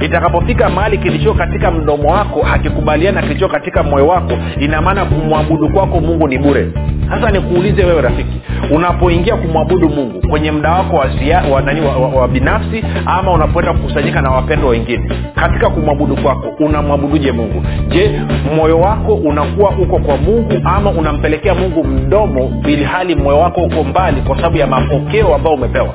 itakapofika mahali kilicho katika mdomo wako hakikubaliana kilicho katika moyo wako. Ina maana kumwabudu kwako mungu ni bure. Sasa nikuulize wewe rafiki unapoingia kumwabudu mungu kwenye mda wako wa, zia, wa, nani, wa, wa, wa binafsi ama unapoenda kukusanyika na wapendwa wengine katika kumwabudu kwako unamwabuduje mungu? Je moyo wako unakuwa uko kwa mungu ama unampelekea mungu mdomo ili hali moyo wako uko mbali kwa sababu ya mapokeo ambayo umepewa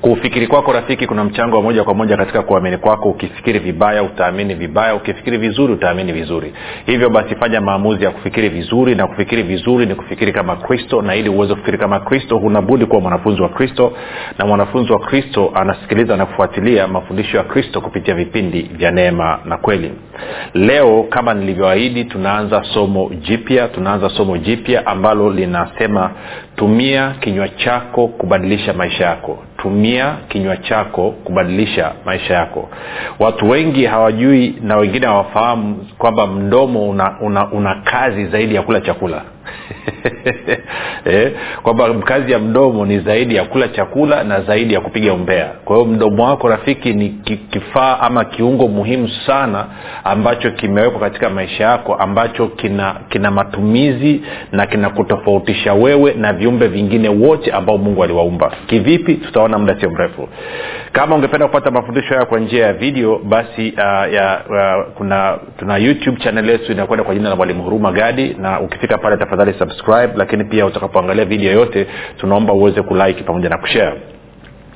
kufikiri kwako rafiki kuna mchango wa moja kwa moja katika kuamini kwako. Ukifikiri vibaya utaamini vibaya. Ukifikiri vizuri utaamini vizuri. Hivyo basi fanya maamuzi ya kufikiri vizuri na kufikiri vizuri ni kufikiri kama kristo na ili uweze kufikiri kama kristo hunabudi kuwa mwanafunzi wa kristo na mwanafunzi wa kristo anasikiliza na kufuatilia mafundisho ya kristo kupitia vipindi vya neema na kweli. Leo kama nilivyoahidi tunaanza somo jipya tunaanza somo jipya ambalo linasema tumia kinywa chako kubadilisha maisha yako tumia kinywa chako kubadilisha maisha yako. Watu wengi hawajui na wengine hawafahamu kwamba mdomo una, una, una kazi zaidi ya kula chakula eh, kwamba kazi ya mdomo ni zaidi ya kula chakula na zaidi ya kupiga umbea. Kwa hiyo mdomo wako rafiki ni kifaa ama kiungo muhimu sana ambacho kimewekwa katika maisha yako ambacho kina kina matumizi na kinakutofautisha wewe na viumbe vingine wote ambao mungu aliwaumba. Kivipi? Tutaona muda sio mrefu. Kama ungependa kupata mafundisho haya kwa njia ya video basi uh, ya, uh, kuna tuna youtube chanel yetu inakwenda kwa jina la mwalimu huruma gadi na ukifika pale tafadhali subscribe lakini pia utakapoangalia video yote tunaomba uweze kulike pamoja na kushare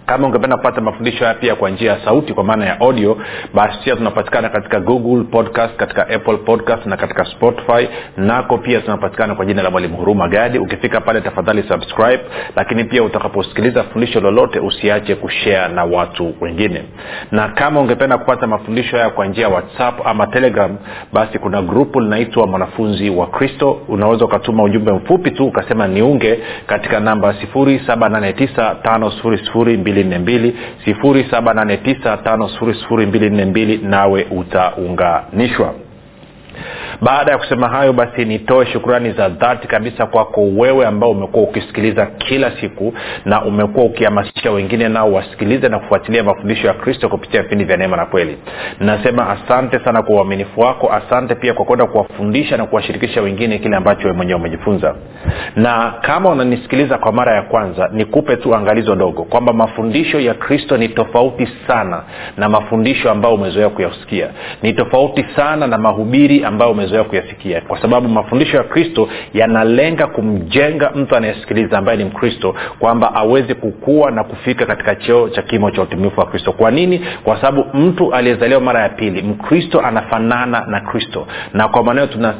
kama ungependa kupata mafundisho haya pia kwa njia ya sauti kwa maana ya audio basi pia tunapatikana katika google podcast katika apple podcast na katika spotify. Nako pia tunapatikana kwa jina la mwalimu huruma gadi. Ukifika pale tafadhali subscribe lakini pia utakaposikiliza fundisho lolote usiache kushare na watu wengine. Na kama ungependa kupata mafundisho haya kwa njia ya whatsapp ama telegram basi kuna grupu linaitwa mwanafunzi wa kristo. Unaweza ukatuma ujumbe mfupi tu ukasema niunge katika namba 789 242 nawe utaunganishwa baada ya kusema hayo basi nitoe shukrani za dhati kabisa kwako wewe ambao umekuwa ukisikiliza kila siku na umekuwa ukihamasisha wengine nao wasikilize na kufuatilia mafundisho ya kristo kupitia vipindi vya neema na kweli. Nasema asante sana kwa uaminifu wako asante pia kwa kwenda kuwafundisha na kuwashirikisha wengine kile ambacho we mwenyewe umejifunza. Na kama unanisikiliza kwa mara ya kwanza nikupe tu angalizo dogo kwamba mafundisho ya kristo ni tofauti sana na mafundisho ambayo umezoea kuyasikia. Ni tofauti sana na mahubiri ambayo umezoea kuyafikia kwa sababu mafundisho ya kristo yanalenga kumjenga mtu anayesikiliza ambaye ni mkristo kwamba aweze kukua na kufika katika cheo cha kimo cha utumifu wa kristo. Kwa nini? Kwa sababu mtu aliyezaliwa mara ya pili mkristo anafanana na kristo. Na kwa maneo tuna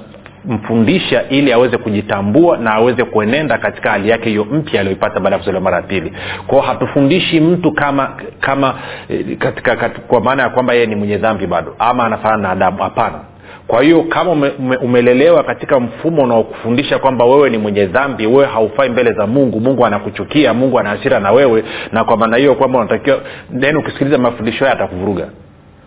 mfundisha ili aweze kujitambua na aweze kuenenda katika hali yake hiyo mpya aliyoipata baada ya kuzaliwa mara ya pili. Kwao hatufundishi mtu kama kama katika, katika, kwa maana ya kwamba yeye ni mwenye dhambi bado ama anafanana na adamu. Hapana kwa hiyo kama ume, ume, umelelewa katika mfumo unaokufundisha kwamba wewe ni mwenye dhambi wewe haufai mbele za mungu mungu anakuchukia mungu ana hasira na wewe na kwa maana hiyo kwamba unatakiwa then ukisikiliza mafundisho haya atakuvuruga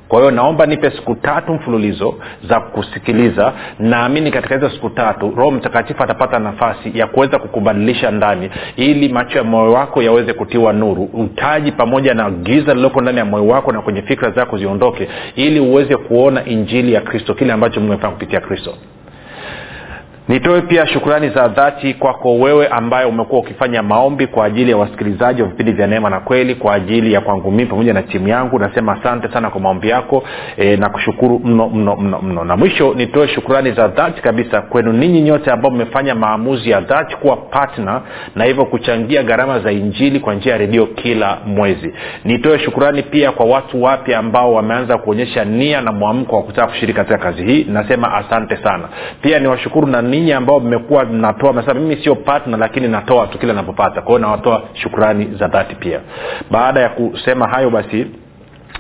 kwa hiyo naomba nipe siku tatu mfululizo za kusikiliza. Naamini katika hizo siku tatu roho mtakatifu atapata nafasi ya kuweza kukubadilisha ndani ili macho ya moyo wako yaweze kutiwa nuru. Utaji pamoja na giza lililoko ndani ya moyo wako na kwenye fikra zako ziondoke ili uweze kuona injili ya kristo kile ambacho mungu amefanya kupitia kristo nitoe pia shukrani za dhati kwako wewe ambaye umekuwa ukifanya maombi kwa ajili ya wasikilizaji wa vipindi vya neema na kweli kwa ajili ya kwangu mii pamoja na timu yangu. Nasema asante sana kwa maombi yako e, na kushukuru mno mno mno mno. Na mwisho nitoe shukrani za dhati kabisa kwenu ninyi nyote ambao mmefanya maamuzi ya dhati kuwa patna na hivyo kuchangia gharama za injili kwa njia ya redio kila mwezi. Nitoe shukrani pia kwa watu wapya ambao wameanza kuonyesha nia na mwamko wa kutaka kushiriki katika kazi hii. Nasema asante sana. Pia niwashukuru na ninyi ambao mmekuwa mnatoa mnasema mimi sio partner lakini natoa tu kile napopata kwao nawatoa shukrani za dhati pia. Baada ya kusema hayo basi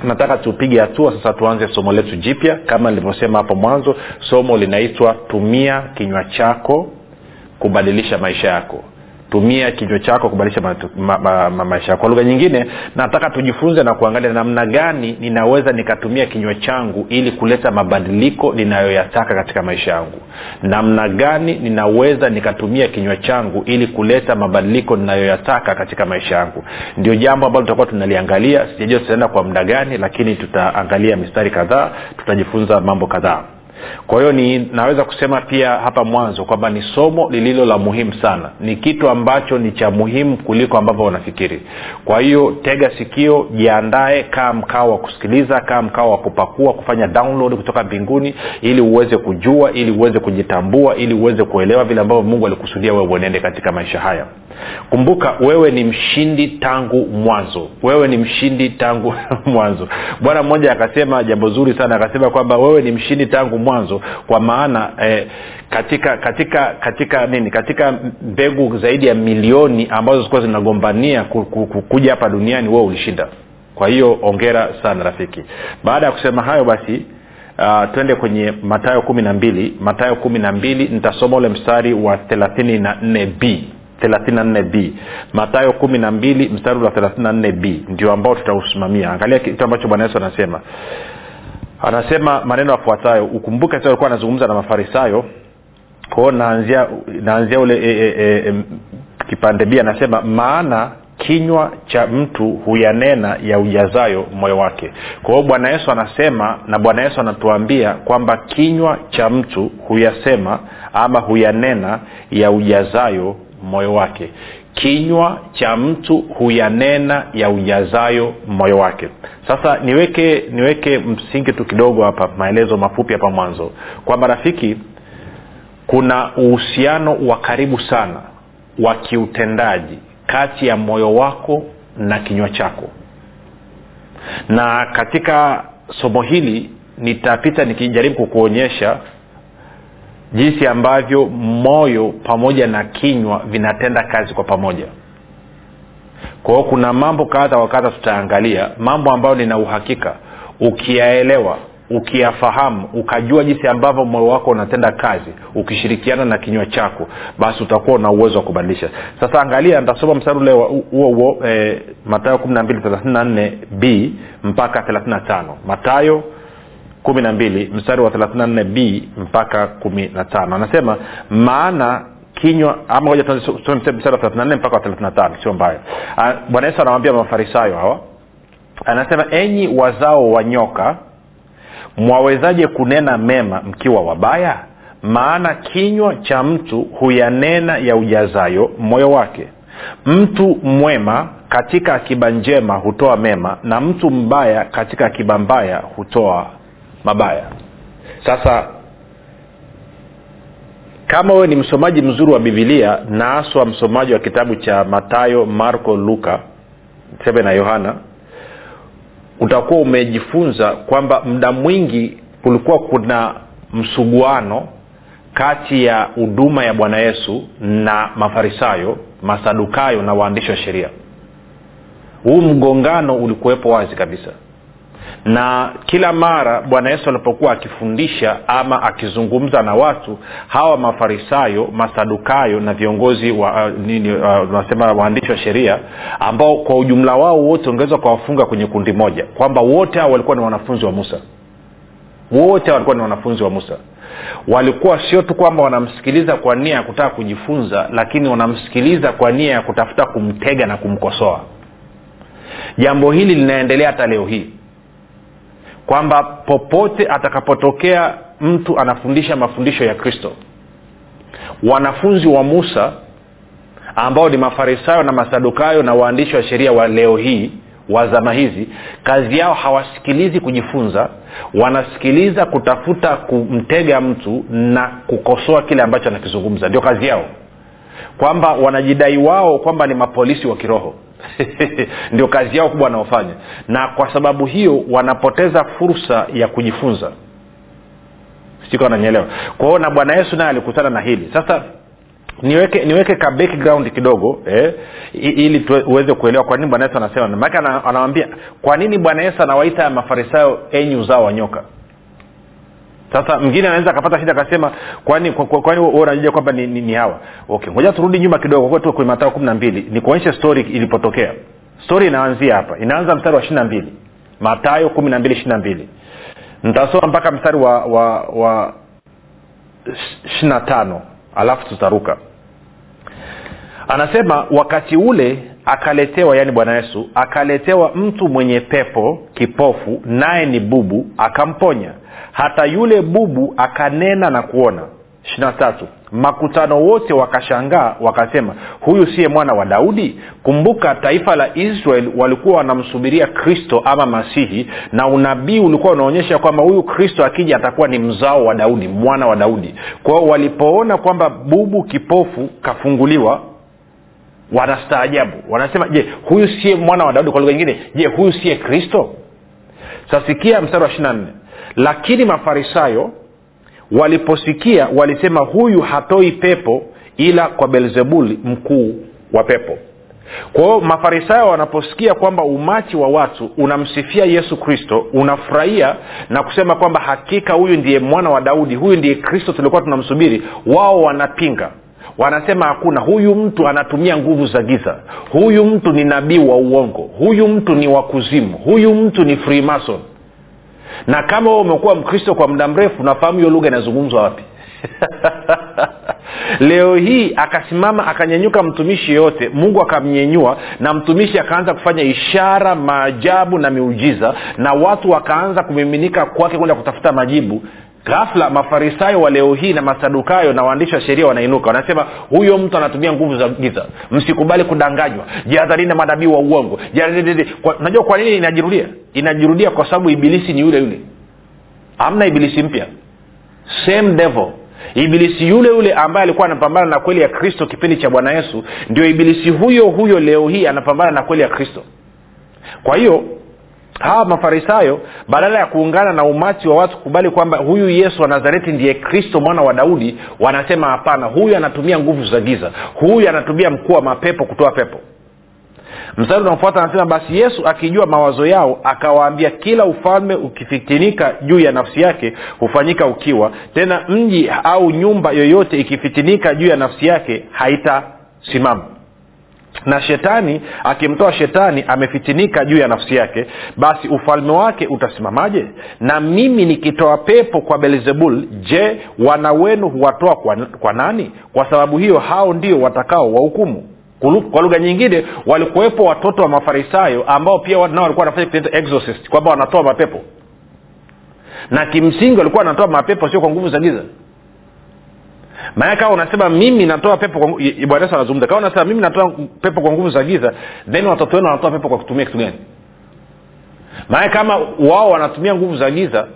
nataka tupige hatua sasa tuanze somo letu jipya. Kama nilivyosema hapo mwanzo somo linaitwa tumia kinywa chako kubadilisha maisha yako tumia kinywa chako kubadilisha ma, ma, ma, ma, yako. Kwa lugha nyingine nataka tujifunze na kuangalia namna gani ninaweza nikatumia kinywa changu ili kuleta mabadiliko ninayoyataka katika maisha yangu. Namna gani ninaweza nikatumia kinywa changu ili kuleta mabadiliko ninayoyataka katika maisha yangu. Ndio jambo ambalo tutakuwa tunaliangalia. Sijajua tutaenda kwa muda gani lakini tutaangalia mistari kadhaa tutajifunza mambo kadhaa kwa hiyo ninaweza kusema pia hapa mwanzo kwamba ni somo lililo la muhimu sana. Ni kitu ambacho ni cha muhimu kuliko ambavyo wanafikiri kwa hiyo tega sikio jiandae kaa mkao wa kusikiliza kaa mkao wa kupakua kufanya download kutoka mbinguni ili uweze kujua ili uweze kujitambua ili uweze kuelewa vile ambavyo mungu alikusudia wewe uenende katika maisha haya kumbuka wewe ni mshindi tangu mwanzo. Wewe ni mshindi tangu mwanzo. Bwana mmoja akasema jambo zuri sana. Akasema kwamba wewe ni mshindi tangu mwanzo kwa maana eh, katika katika katika nini? Katika mbegu zaidi ya milioni ambazo zilikuwa zinagombania kuja hapa duniani wewe ulishinda. Kwa hiyo ongera sana rafiki. Baada ya kusema hayo basi uh, twende kwenye matayo kumi na mbili. Matayo kumi na mbili nitasoma ule mstari wa thelathini na nne b 34 b. Matayo kumi na mbili mstari wa 34 b. Ndio ambao tutausimamia. Angalia kitu ambacho bwana yesu anasema. Anasema maneno yafuatayo. Ukumbuke sasa alikuwa anazungumza na mafarisayo. Kwao naanzia naanzia ule e, e, e, kipande b. Anasema maana kinywa cha mtu huyanena ya ujazayo moyo wake. Kwa hiyo bwana yesu anasema na bwana yesu anatuambia kwamba kinywa cha mtu huyasema ama huyanena ya ujazayo moyo wake. Kinywa cha mtu huyanena ya ujazayo moyo wake. Sasa niweke niweke msingi tu kidogo hapa maelezo mafupi hapa mwanzo. Kwamba rafiki kuna uhusiano wa karibu sana wa kiutendaji kati ya moyo wako na kinywa chako. Na katika somo hili nitapita nikijaribu kukuonyesha jinsi ambavyo moyo pamoja na kinywa vinatenda kazi kwa pamoja. Kwa hiyo kuna mambo kadha wa kadha tutaangalia mambo ambayo nina uhakika. Ukiyaelewa ukiyafahamu ukajua jinsi ambavyo moyo wako unatenda kazi ukishirikiana na kinywa chako basi utakuwa una uwezo wa kubadilisha. Sasa angalia ntasoma mstari ule huo huo e, matayo kumi na mbili thelathini na nne b mpaka thelathini na tano. Matayo kumi na mbili mstari wa thelathini na nne b mpaka kumi na tano. Anasema maana kinywa ama moja mstari wa thelathini na nne mpaka wa thelathini na tano sio mbaya. Bwana yesu anawambia mafarisayo hawa anasema enyi wazao wa nyoka mwawezaje kunena mema mkiwa wabaya? Maana kinywa cha mtu huyanena ya ujazayo moyo wake. Mtu mwema katika akiba njema hutoa mema na mtu mbaya katika akiba mbaya hutoa mabaya. Sasa kama wewe ni msomaji mzuri wa bibilia na haswa msomaji wa kitabu cha matayo marko luka sebe na yohana utakuwa umejifunza kwamba muda mwingi kulikuwa kuna msuguano kati ya huduma ya bwana yesu na mafarisayo masadukayo na waandishi wa sheria. Huu mgongano ulikuwepo wazi kabisa na kila mara bwana yesu alipokuwa akifundisha ama akizungumza na watu hawa mafarisayo masadukayo na viongozi wa uh, nini uh, waandishi wa sheria ambao kwa ujumla wao wote ungeweza kuwafunga kwenye kundi moja kwamba wote hao walikuwa ni wanafunzi wa musa. Wote walikuwa ni wanafunzi wa musa. Walikuwa sio tu kwamba wanamsikiliza kwa nia ya kutaka kujifunza lakini wanamsikiliza kwa nia ya kutafuta kumtega na kumkosoa. Jambo hili linaendelea hata leo hii kwamba popote atakapotokea mtu anafundisha mafundisho ya kristo wanafunzi wa musa ambao ni mafarisayo na masadukayo na waandishi wa sheria wa leo hii wa zama hizi kazi yao hawasikilizi kujifunza wanasikiliza kutafuta kumtega mtu na kukosoa kile ambacho anakizungumza. Ndio kazi yao. Kwamba wanajidai wao kwamba ni mapolisi wa kiroho ndio kazi yao kubwa wanaofanya. Na kwa sababu hiyo wanapoteza fursa ya kujifunza. Siko ananyelewa kwa hiyo na bwana yesu naye alikutana na hili. Sasa niweke niweke ka background kidogo eh, ili uweze kuelewa kwa nini bwana yesu anasema. Maake anawambia kwa nini bwana yesu anawaita ya mafarisayo enyi uzao wa nyoka sasa mwingine anaweza akapata shida akasema kwani kwani unajua kwamba ni, ni, ni hawa? Okay ngoja turudi nyuma kidogo tu kwenye matao kumi na mbili nikuonyeshe story ilipotokea. Story inaanzia hapa inaanza mstari wa ishiri na mbili. Matayo kumi na mbili ishiri na mbili. Nitasoma mpaka mstari wa wa wa ishiri na tano alafu tutaruka. Anasema wakati ule akaletewa yaani bwana yesu akaletewa mtu mwenye pepo kipofu naye ni bubu akamponya hata yule bubu akanena na kuona. Ishirina makutano wote wakashangaa wakasema huyu siye mwana wa daudi? Kumbuka taifa la israel walikuwa wanamsubiria kristo ama masihi na unabii ulikuwa unaonyesha kwamba huyu kristo akija atakuwa ni mzao wa daudi mwana wa daudi. Kwao walipoona kwamba bubu kipofu kafunguliwa wanastaajabu. Wanasema je huyu siye mwana wa daudi kwa lugha nyingine? Je huyu siye kristo? Sasikia mstari wa ishiri nne lakini mafarisayo waliposikia walisema huyu hatoi pepo ila kwa belzebuli mkuu wa pepo. Kwa mafarisayo wanaposikia kwamba umati wa watu unamsifia yesu kristo unafurahia na kusema kwamba hakika huyu ndiye mwana wa daudi huyu ndiye kristo tulikuwa tunamsubiri wao wanapinga. Wanasema hakuna huyu mtu anatumia nguvu za giza. Huyu mtu ni nabii wa uongo. Huyu mtu ni wakuzimu huyu mtu ni freemason na kama wewe umekuwa mkristo kwa muda mrefu nafahamu hiyo lugha inazungumzwa wapi? Leo hii akasimama akanyanyuka mtumishi yoyote mungu akamnyenyua na mtumishi akaanza kufanya ishara maajabu na miujiza na watu wakaanza kumiminika kwake kwenda kutafuta majibu ghafla mafarisayo wa leo hii na masadukayo na waandishi wa sheria wanainuka. Wanasema huyo mtu anatumia nguvu za giza. Msikubali kudanganywa. Jihadharini na manabii wa uongo. Unajua kwa nini inajirudia? Inajirudia kwa sababu ibilisi ni yule yule. Amna ibilisi mpya. Same devil. Ibilisi yule yule ambaye alikuwa anapambana na kweli ya kristo kipindi cha bwana yesu ndio ibilisi huyo huyo leo hii anapambana na kweli ya kristo. Kwa hiyo hawa mafarisayo badala ya kuungana na umati wa watu kubali kwamba huyu yesu wa nazareti ndiye kristo mwana wa daudi wanasema hapana huyu anatumia nguvu za giza. Huyu anatumia mkuu wa mapepo kutoa pepo. Mstari unaofuata anasema basi yesu akijua mawazo yao akawaambia kila ufalme ukifitinika juu ya nafsi yake hufanyika ukiwa. Tena mji au nyumba yoyote ikifitinika juu ya nafsi yake haitasimama na shetani akimtoa shetani amefitinika juu ya nafsi yake basi ufalme wake utasimamaje? Na mimi nikitoa pepo kwa belzebul je wana wenu huwatoa kwa, kwa nani? Kwa sababu hiyo hao ndio watakao wahukumu. Kwa lugha nyingine walikuwepo watoto wa mafarisayo ambao pia nao walikuwa wanafanya exorcist kwamba wanatoa mapepo. Na kimsingi walikuwa wanatoa mapepo sio kwa nguvu za giza maana kama unasema mimi natoa pepo bwana anazungumza. Kama unasema mimi natoa pepo kwa nguvu za giza then watoto wenu wanatoa pepo kwa kutumia kitu gani? Maana kama wao wanatumia nguvu za giza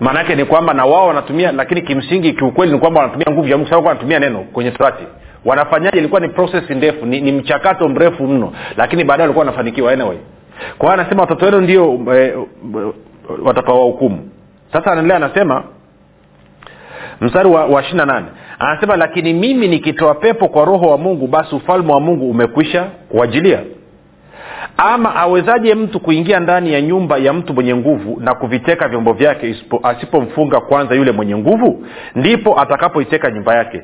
maanaake ni kwamba na wao wanatumia lakini kimsingi kiukweli ni kwamba wanatumia nguvu ya mungu sababu wanatumia neno kwenye torati. Wanafanyaje? Ilikuwa ni proses ndefu ni, ni mchakato mrefu mno lakini baadaye walikuwa wanafanikiwa anyway. Kwa hiyo anasema watoto wenu ndio e, watakawahukumu sasa anaendelea anasema mstari wa, wa ishiri na nane. Anasema lakini mimi nikitoa pepo kwa roho wa mungu basi ufalme wa mungu umekwisha kuajilia ama awezaje mtu kuingia ndani ya nyumba ya mtu mwenye nguvu na kuviteka vyombo vyake asipomfunga kwanza yule mwenye nguvu? Ndipo atakapoiteka nyumba yake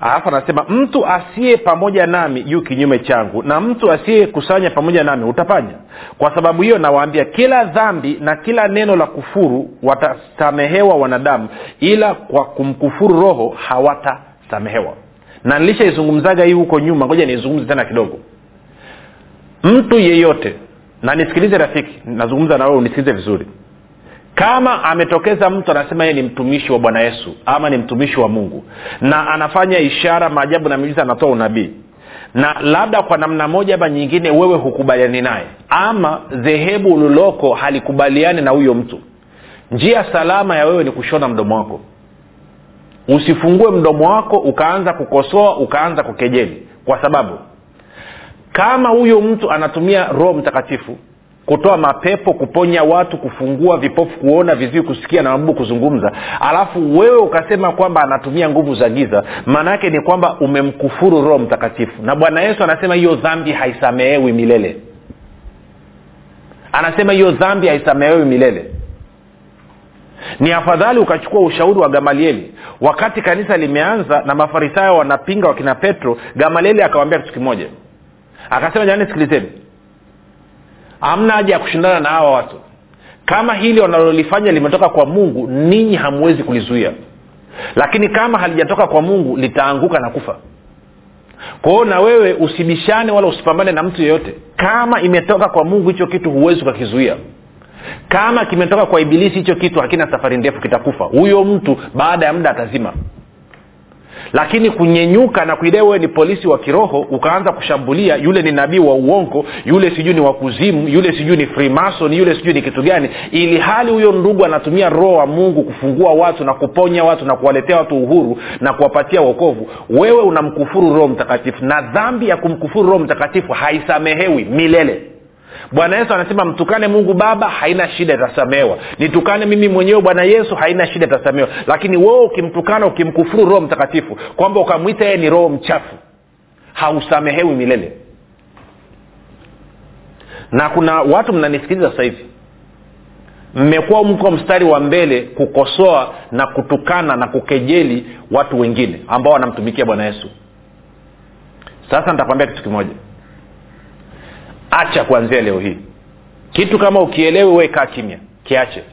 alafu anasema mtu asiye pamoja nami yu kinyume changu na mtu asiyekusanya pamoja nami utafanya. Kwa sababu hiyo nawaambia kila dhambi na kila neno la kufuru watasamehewa wanadamu ila kwa kumkufuru roho hawatasamehewa. Na nilishaizungumzaga hii huko nyuma ngoja niizungumze tena kidogo. Mtu yeyote na nisikilize rafiki nazungumza na wewe unisikilize vizuri kama ametokeza mtu anasema yeye ni mtumishi wa bwana yesu ama ni mtumishi wa mungu na anafanya ishara maajabu na miujiza anatoa unabii na labda kwa namna moja ama nyingine wewe hukubaliani naye ama dhehebu uliloko halikubaliani na huyo mtu njia salama ya wewe ni kushona mdomo wako. Usifungue mdomo wako ukaanza kukosoa ukaanza kukejeli. Kwa sababu kama huyo mtu anatumia roho mtakatifu kutoa mapepo kuponya watu kufungua vipofu kuona vizui kusikia na mabubu kuzungumza. Alafu wewe ukasema kwamba anatumia nguvu za giza maana yake ni kwamba umemkufuru roho mtakatifu. Na bwana yesu anasema hiyo dhambi haisamehewi milele. Anasema hiyo dhambi haisamehewi milele. Ni afadhali ukachukua ushauri wa gamalieli wakati kanisa limeanza na mafarisayo wanapinga wakina petro gamalieli akawambia kitu kimoja. Akasema jamani sikilizeni hamna haja ya kushindana na hawa watu. Kama hili wanalolifanya limetoka kwa mungu ninyi hamwezi kulizuia. Lakini kama halijatoka kwa mungu litaanguka na kufa. Kwao na wewe usibishane wala usipambane na mtu yeyote. Kama imetoka kwa mungu hicho kitu huwezi ukakizuia kama kimetoka kwa ibilisi hicho kitu hakina safari ndefu kitakufa. Huyo mtu baada ya muda atazima lakini kunyenyuka na kuidai wewe ni polisi wa kiroho ukaanza kushambulia yule ni nabii wa uongo yule sijui ni wakuzimu yule sijui ni frimason yule sijui ni kitu gani ili hali huyo ndugu anatumia roho wa mungu kufungua watu na kuponya watu na kuwaletea watu uhuru na kuwapatia wokovu. Wewe unamkufuru roho mtakatifu na dhambi ya kumkufuru roho mtakatifu haisamehewi milele bwana yesu anasema mtukane mungu baba haina shida itasamehewa nitukane mimi mwenyewe bwana yesu haina shida itasamewa. Lakini wewe ukimtukana ukimkufuru roho mtakatifu kwamba ukamwita yeye ni roho mchafu hausamehewi milele. Na kuna watu mnanisikiliza sasa hivi. Mmekuwa mko mstari wa mbele kukosoa na kutukana na kukejeli watu wengine ambao wanamtumikia bwana yesu. Sasa nitakwambia kitu kimoja acha kuanzia leo hii. Kitu kama ukielewi we kaa kimya. Kiache.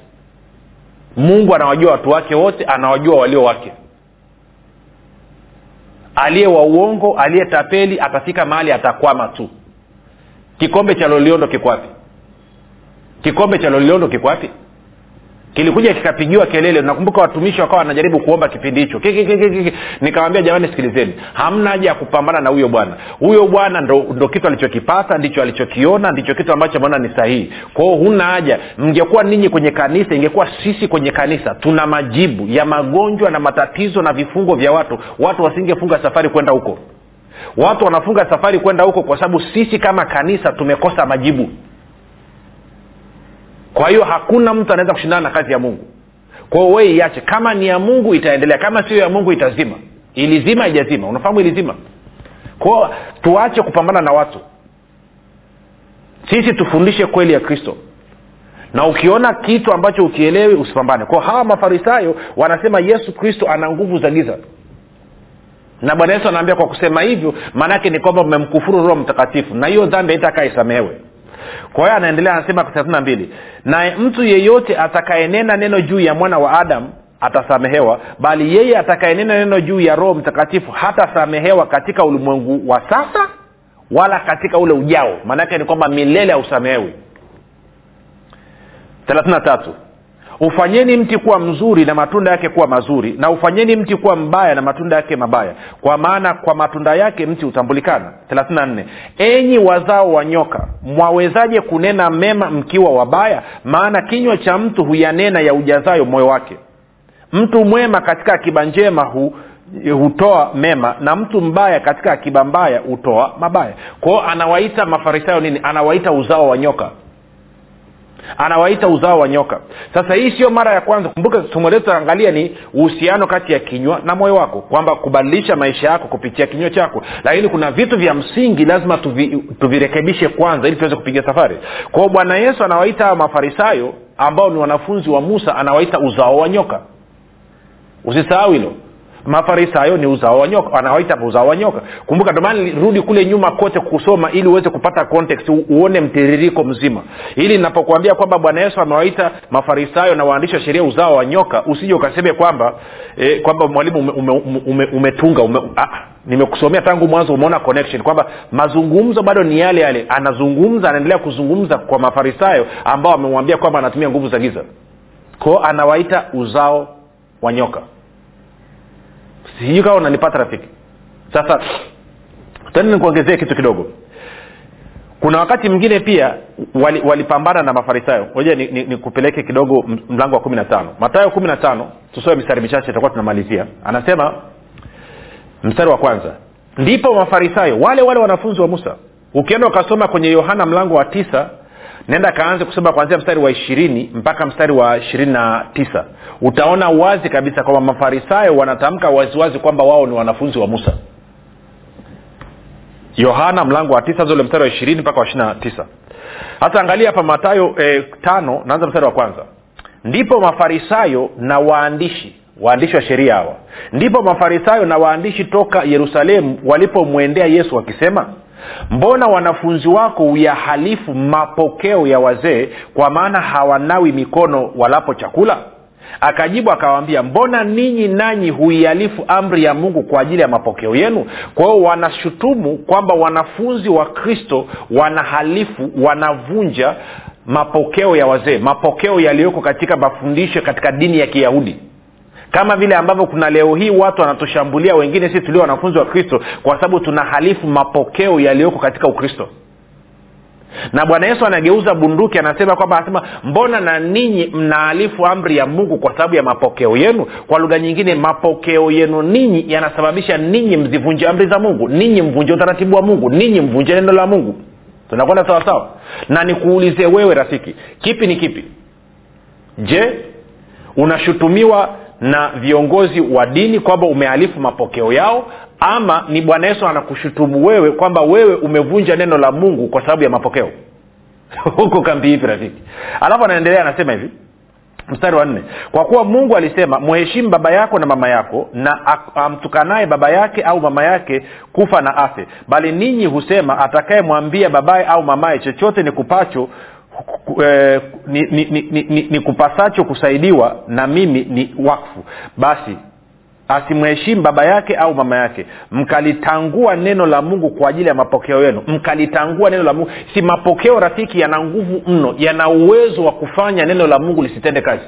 Mungu anawajua watu wake wote anawajua walio wake. Aliye wa uongo aliye tapeli atafika mahali atakwama tu. Kikombe cha loliondo kikwapi kikombe cha loliondo kikwapi kilikuja kikapigiwa kelele. Nakumbuka watumishi wakawa wanajaribu kuomba kipindi hicho. Nikawambia jamani sikilizeni. Hamna haja ya kupambana na huyo bwana. Huyo bwana ndo, ndo kitu alichokipata ndicho alichokiona ndicho kitu ambacho ameona ni sahihi. Kwao huna haja. Mngekuwa ninyi kwenye kanisa ingekuwa sisi kwenye kanisa tuna majibu ya magonjwa na matatizo na vifungo vya watu. Watu wasingefunga safari kwenda huko. Watu wanafunga safari kwenda huko kwa sababu sisi kama kanisa tumekosa majibu kwa hiyo hakuna mtu anaweza kushindana na kazi ya mungu. Kwa hiyo wee iache. Kama ni ya mungu itaendelea. Kama sio ya mungu itazima. Ilizima ijazima unafahamu ilizima? Kwao tuache kupambana na watu. Sisi tufundishe kweli ya kristo. Na ukiona kitu ambacho ukielewi usipambane. Kwao hawa mafarisayo wanasema yesu kristo ana nguvu za giza. Na bwana yesu anaambia kwa kusema hivyo maanaake ni kwamba mmemkufuru roho mtakatifu. Na hiyo dhambi haitakaa isamehewe kwa hiyo anaendelea anasema thelathini na mbili naye mtu yeyote atakayenena neno juu ya mwana wa adamu atasamehewa bali yeye atakayenena neno juu ya roho mtakatifu hatasamehewa katika ulimwengu wa sasa wala katika ule ujao. Maanaake ni kwamba milele hausamehewi. thelathini na tatu ufanyeni mti kuwa mzuri na matunda yake kuwa mazuri na ufanyeni mti kuwa mbaya na matunda yake mabaya. Kwa maana kwa matunda yake mti hutambulikana. 34 enyi wazao wa nyoka mwawezaje kunena mema mkiwa wabaya? Maana kinywa cha mtu huyanena ya ujazayo moyo wake. Mtu mwema katika akiba njema hu hutoa mema na mtu mbaya katika akiba mbaya hutoa mabaya. Kwao anawaita mafarisayo nini? Anawaita uzao wa nyoka anawaita uzao wa nyoka. Sasa hii sio mara ya kwanza. Kumbuka somo letu angalia ni uhusiano kati ya kinywa na moyo wako kwamba kubadilisha maisha yako kupitia kinywa chako. Lakini kuna vitu vya msingi lazima tuvi, tuvirekebishe kwanza ili tuweze kupiga safari. Kwao bwana yesu anawaita hawa mafarisayo ambao ni wanafunzi wa musa anawaita uzao wa nyoka. Usisahau hilo mafarisayo ni uzao wa nyoka wanawaita uzao wa nyoka. Kumbuka ndomana rudi kule nyuma kote kusoma ili uweze kupata context uone mtiririko mzima. Ili napokuambia kwamba bwana yesu amewaita mafarisayo na waandishi wa sheria uzao wa nyoka usije ukaseme kwamba eh, kwamba mwalimu umetunga ume, ume, ume, ume, nimekusomea tangu mwanzo umeona connection kwamba mazungumzo bado ni yale yale. Anazungumza anaendelea kuzungumza kwa mafarisayo ambao amemwambia kwamba anatumia nguvu za giza. Kwao anawaita uzao wa nyoka sijui kawa unanipata rafiki. Sasa tani nikuongezee kitu kidogo. Kuna wakati mwingine pia walipambana wali na mafarisayo. Moja nikupeleke ni, ni kidogo mlango wa kumi na tano. Matayo kumi na tano tusoe mistari michache itakuwa tunamalizia. Anasema mstari wa kwanza ndipo mafarisayo wale wale wanafunzi wa musa ukienda ukasoma kwenye yohana mlango wa tisa nenda kaanze kusoma kuanzia mstari wa ishirini mpaka mstari wa ishirini na tisa utaona wazi kabisa kwamba mafarisayo wanatamka waziwazi kwamba wao ni wanafunzi wa musa. Yohana mlango wa tisa zule mstari wa ishirini mpaka wa ishiri na tisa. Hasa angalia hapa matayo e, tano naanza mstari wa kwanza. Ndipo mafarisayo na waandishi waandishi wa sheria hawa. Ndipo mafarisayo na waandishi toka yerusalemu walipomwendea yesu wakisema mbona wanafunzi wako uyahalifu mapokeo ya wazee kwa maana hawanawi mikono walapo chakula akajibu akawaambia mbona ninyi nanyi huihalifu amri ya mungu kwa ajili ya mapokeo yenu? Kwa hiyo wanashutumu kwamba wanafunzi wa kristo wanahalifu wanavunja mapokeo ya wazee mapokeo yaliyoko katika mafundisho katika dini ya kiyahudi. Kama vile ambavyo kuna leo hii watu wanatushambulia wengine sisi tulio wanafunzi wa kristo kwa sababu tunahalifu mapokeo yaliyoko katika ukristo na bwana yesu anageuza bunduki anasema kwamba anasema mbona na ninyi mnaalifu amri ya mungu kwa sababu ya mapokeo yenu? Kwa lugha nyingine mapokeo yenu ninyi yanasababisha ninyi mzivunje amri za mungu ninyi mvunje utaratibu wa mungu ninyi mvunje neno la mungu. Tunakwenda sawasawa na nikuulize wewe rafiki kipi ni kipi? Je unashutumiwa na viongozi wa dini kwamba umealifu mapokeo yao ama ni bwana yesu anakushutumu wewe kwamba wewe umevunja neno la mungu kwa sababu ya mapokeo. Huko kambi hivi rafiki alafu anaendelea anasema hivi. Mstari wa nne. Kwa kuwa mungu alisema mheshimu baba yako na mama yako na amtukanaye baba yake au mama yake kufa na afe. Bali ninyi husema atakayemwambia babaye au mamaye chochote ni kupacho eh, ni, ni, ni, ni, ni kupasacho kusaidiwa na mimi ni wakfu. Basi asimheshimu baba yake au mama yake. Mkalitangua neno la mungu kwa ajili ya mapokeo yenu. Mkalitangua neno la mungu. Si mapokeo rafiki yana nguvu mno. Yana uwezo wa kufanya neno la mungu lisitende kazi.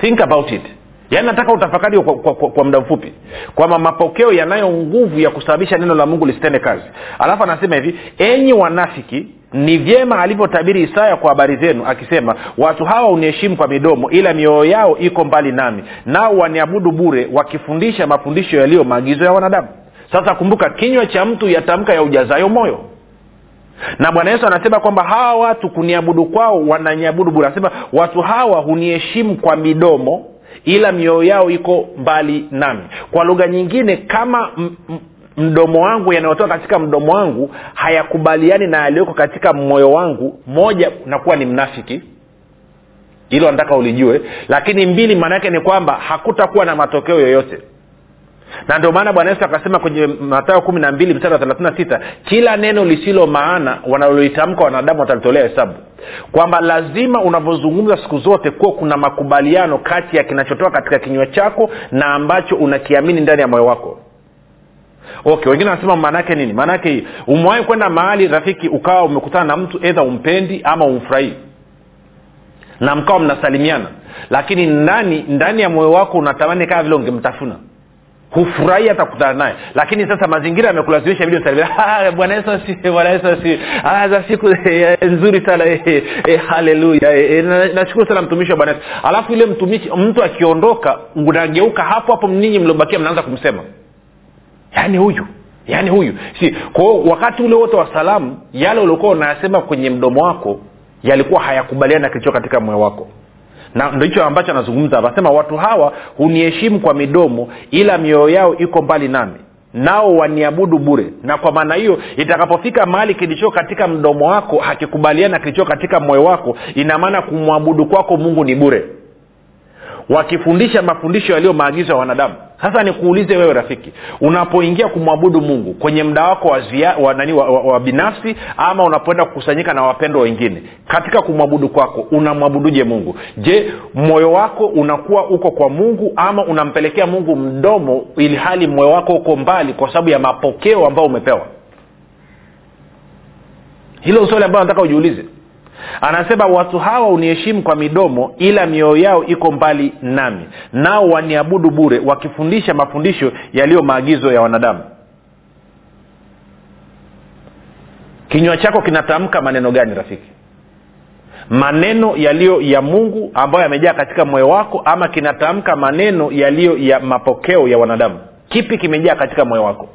Think about it. Yaani nataka utafakari kwa, kwa, kwa, kwa muda mfupi. Kwamba mapokeo yanayo nguvu ya kusababisha neno la mungu lisitende kazi. Alafu anasema hivi enyi wanafiki ni vyema alivyotabiri isaya kwa habari zenu akisema watu hawa uniheshimu kwa midomo ila mioyo yao iko mbali nami nao waniabudu bure wakifundisha mafundisho yaliyo maagizo ya wanadamu. Sasa kumbuka kinywa cha mtu yatamka ya ujazayo moyo. Na bwana yesu anasema kwamba hawa watu kuniabudu kwao wananiabudu bure. Anasema watu hawa huniheshimu kwa midomo ila mioyo yao iko mbali nami. Kwa lugha nyingine kama m- m- mdomo wangu yanayotoka katika mdomo wangu hayakubaliani na yaliyoko katika moyo wangu. Moja nakuwa ni mnafiki. Hilo nataka ulijue. Lakini mbili maana yake ni kwamba hakutakuwa na matokeo yoyote. Na ndio maana bwana yesu akasema kwenye matayo kumi na mbili mstari wa thelathini na sita kila neno lisilo maana wanalolitamka wanadamu watalitolea hesabu. Kwamba lazima unavyozungumza siku zote kuwa kuna makubaliano kati ya kinachotoka katika kinywa chako na ambacho unakiamini ndani ya moyo wako okay wengine wanasema maanaake nini? Maanaake hii umewahi kwenda mahali rafiki ukawa umekutana na mtu edha umpendi ama umfurahii na mkawa mnasalimiana. Lakini ndani ndani ya moyo wako unatamani kama vile ungemtafuna. Hufurahi hata kukutana naye. Lakini sasa mazingira yamekulazimisha vile usalimia bwana yesu asifiwe bwana yesu asifiwe. Ah, za siku eh, nzuri sana eh, eh, haleluya eh, nashukuru sana mtumishi wa bwana yesu. Alafu ile mtumishi mtu akiondoka unageuka hapo hapo ninyi mliobakia mnaanza kumsema yaani huyu. Yaani huyu. Si kwao wakati ule wote wa salamu yale uliokuwa unayasema kwenye mdomo wako yalikuwa hayakubaliani na kilicho katika moyo wako. Na hicho ambacho anazungumza. Anasema watu hawa huniheshimu kwa midomo ila mioyo yao iko mbali nami. Nao waniabudu bure. Na kwa maana hiyo itakapofika mahali kilicho katika mdomo wako hakikubaliana na kilicho katika moyo wako ina maana kumwabudu kwako mungu ni bure wakifundisha mafundisho yaliyo maagizo ya wanadamu. Sasa nikuulize wewe rafiki unapoingia kumwabudu mungu kwenye mda wako wa, zia, wa, nani, wa, wa, wa binafsi ama unapoenda kukusanyika na wapendo wengine katika kumwabudu kwako unamwabuduje mungu? Je moyo wako unakuwa uko kwa mungu ama unampelekea mungu mdomo ili hali moyo wako uko mbali kwa sababu ya mapokeo ambayo umepewa? Hilo swali ambayo nataka ujiulize anasema watu hawa uniheshimu kwa midomo ila mioyo yao iko mbali nami. Nao waniabudu bure wakifundisha mafundisho yaliyo maagizo ya wanadamu. Kinywa chako kinatamka maneno gani rafiki? Maneno yaliyo ya mungu ambayo yamejaa katika moyo wako ama kinatamka maneno yaliyo ya mapokeo ya wanadamu? Kipi kimejaa katika moyo wako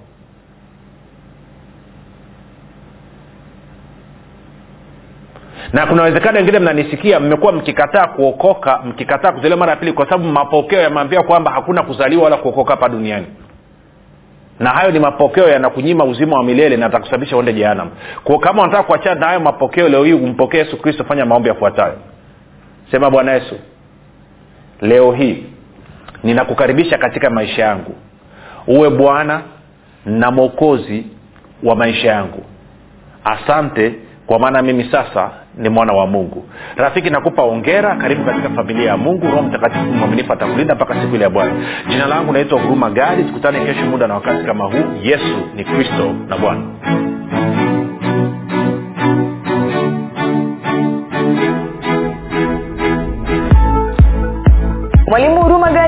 na kuna uwezekano wengine mnanisikia mmekuwa mkikataa kuokoka mkikataa kuzaliwa mara ya pili kwa sababu mapokeo yameambia kwamba hakuna kuzaliwa wala kuokoka hapa duniani. Na hayo ni mapokeo yanakunyima uzima wa milele na atakusababisha uende jehanam kwa kama unataka kuachana na hayo mapokeo leo hii umpokee yesu kristo fanya maombi yafuatayo. Sema bwana yesu leo hii ninakukaribisha katika maisha yangu. Uwe bwana na mwokozi wa maisha yangu. Asante kwa maana mimi sasa ni mwana wa mungu. Rafiki nakupa ongera karibu katika familia ya mungu. Roho mtakatifu mwaminifu atakulinda mpaka siku ile ya bwana. Jina langu naitwa huruma gadi. Tukutane kesho muda na wakati kama huu. Yesu ni kristo na bwana. Mwalimu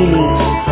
meaning.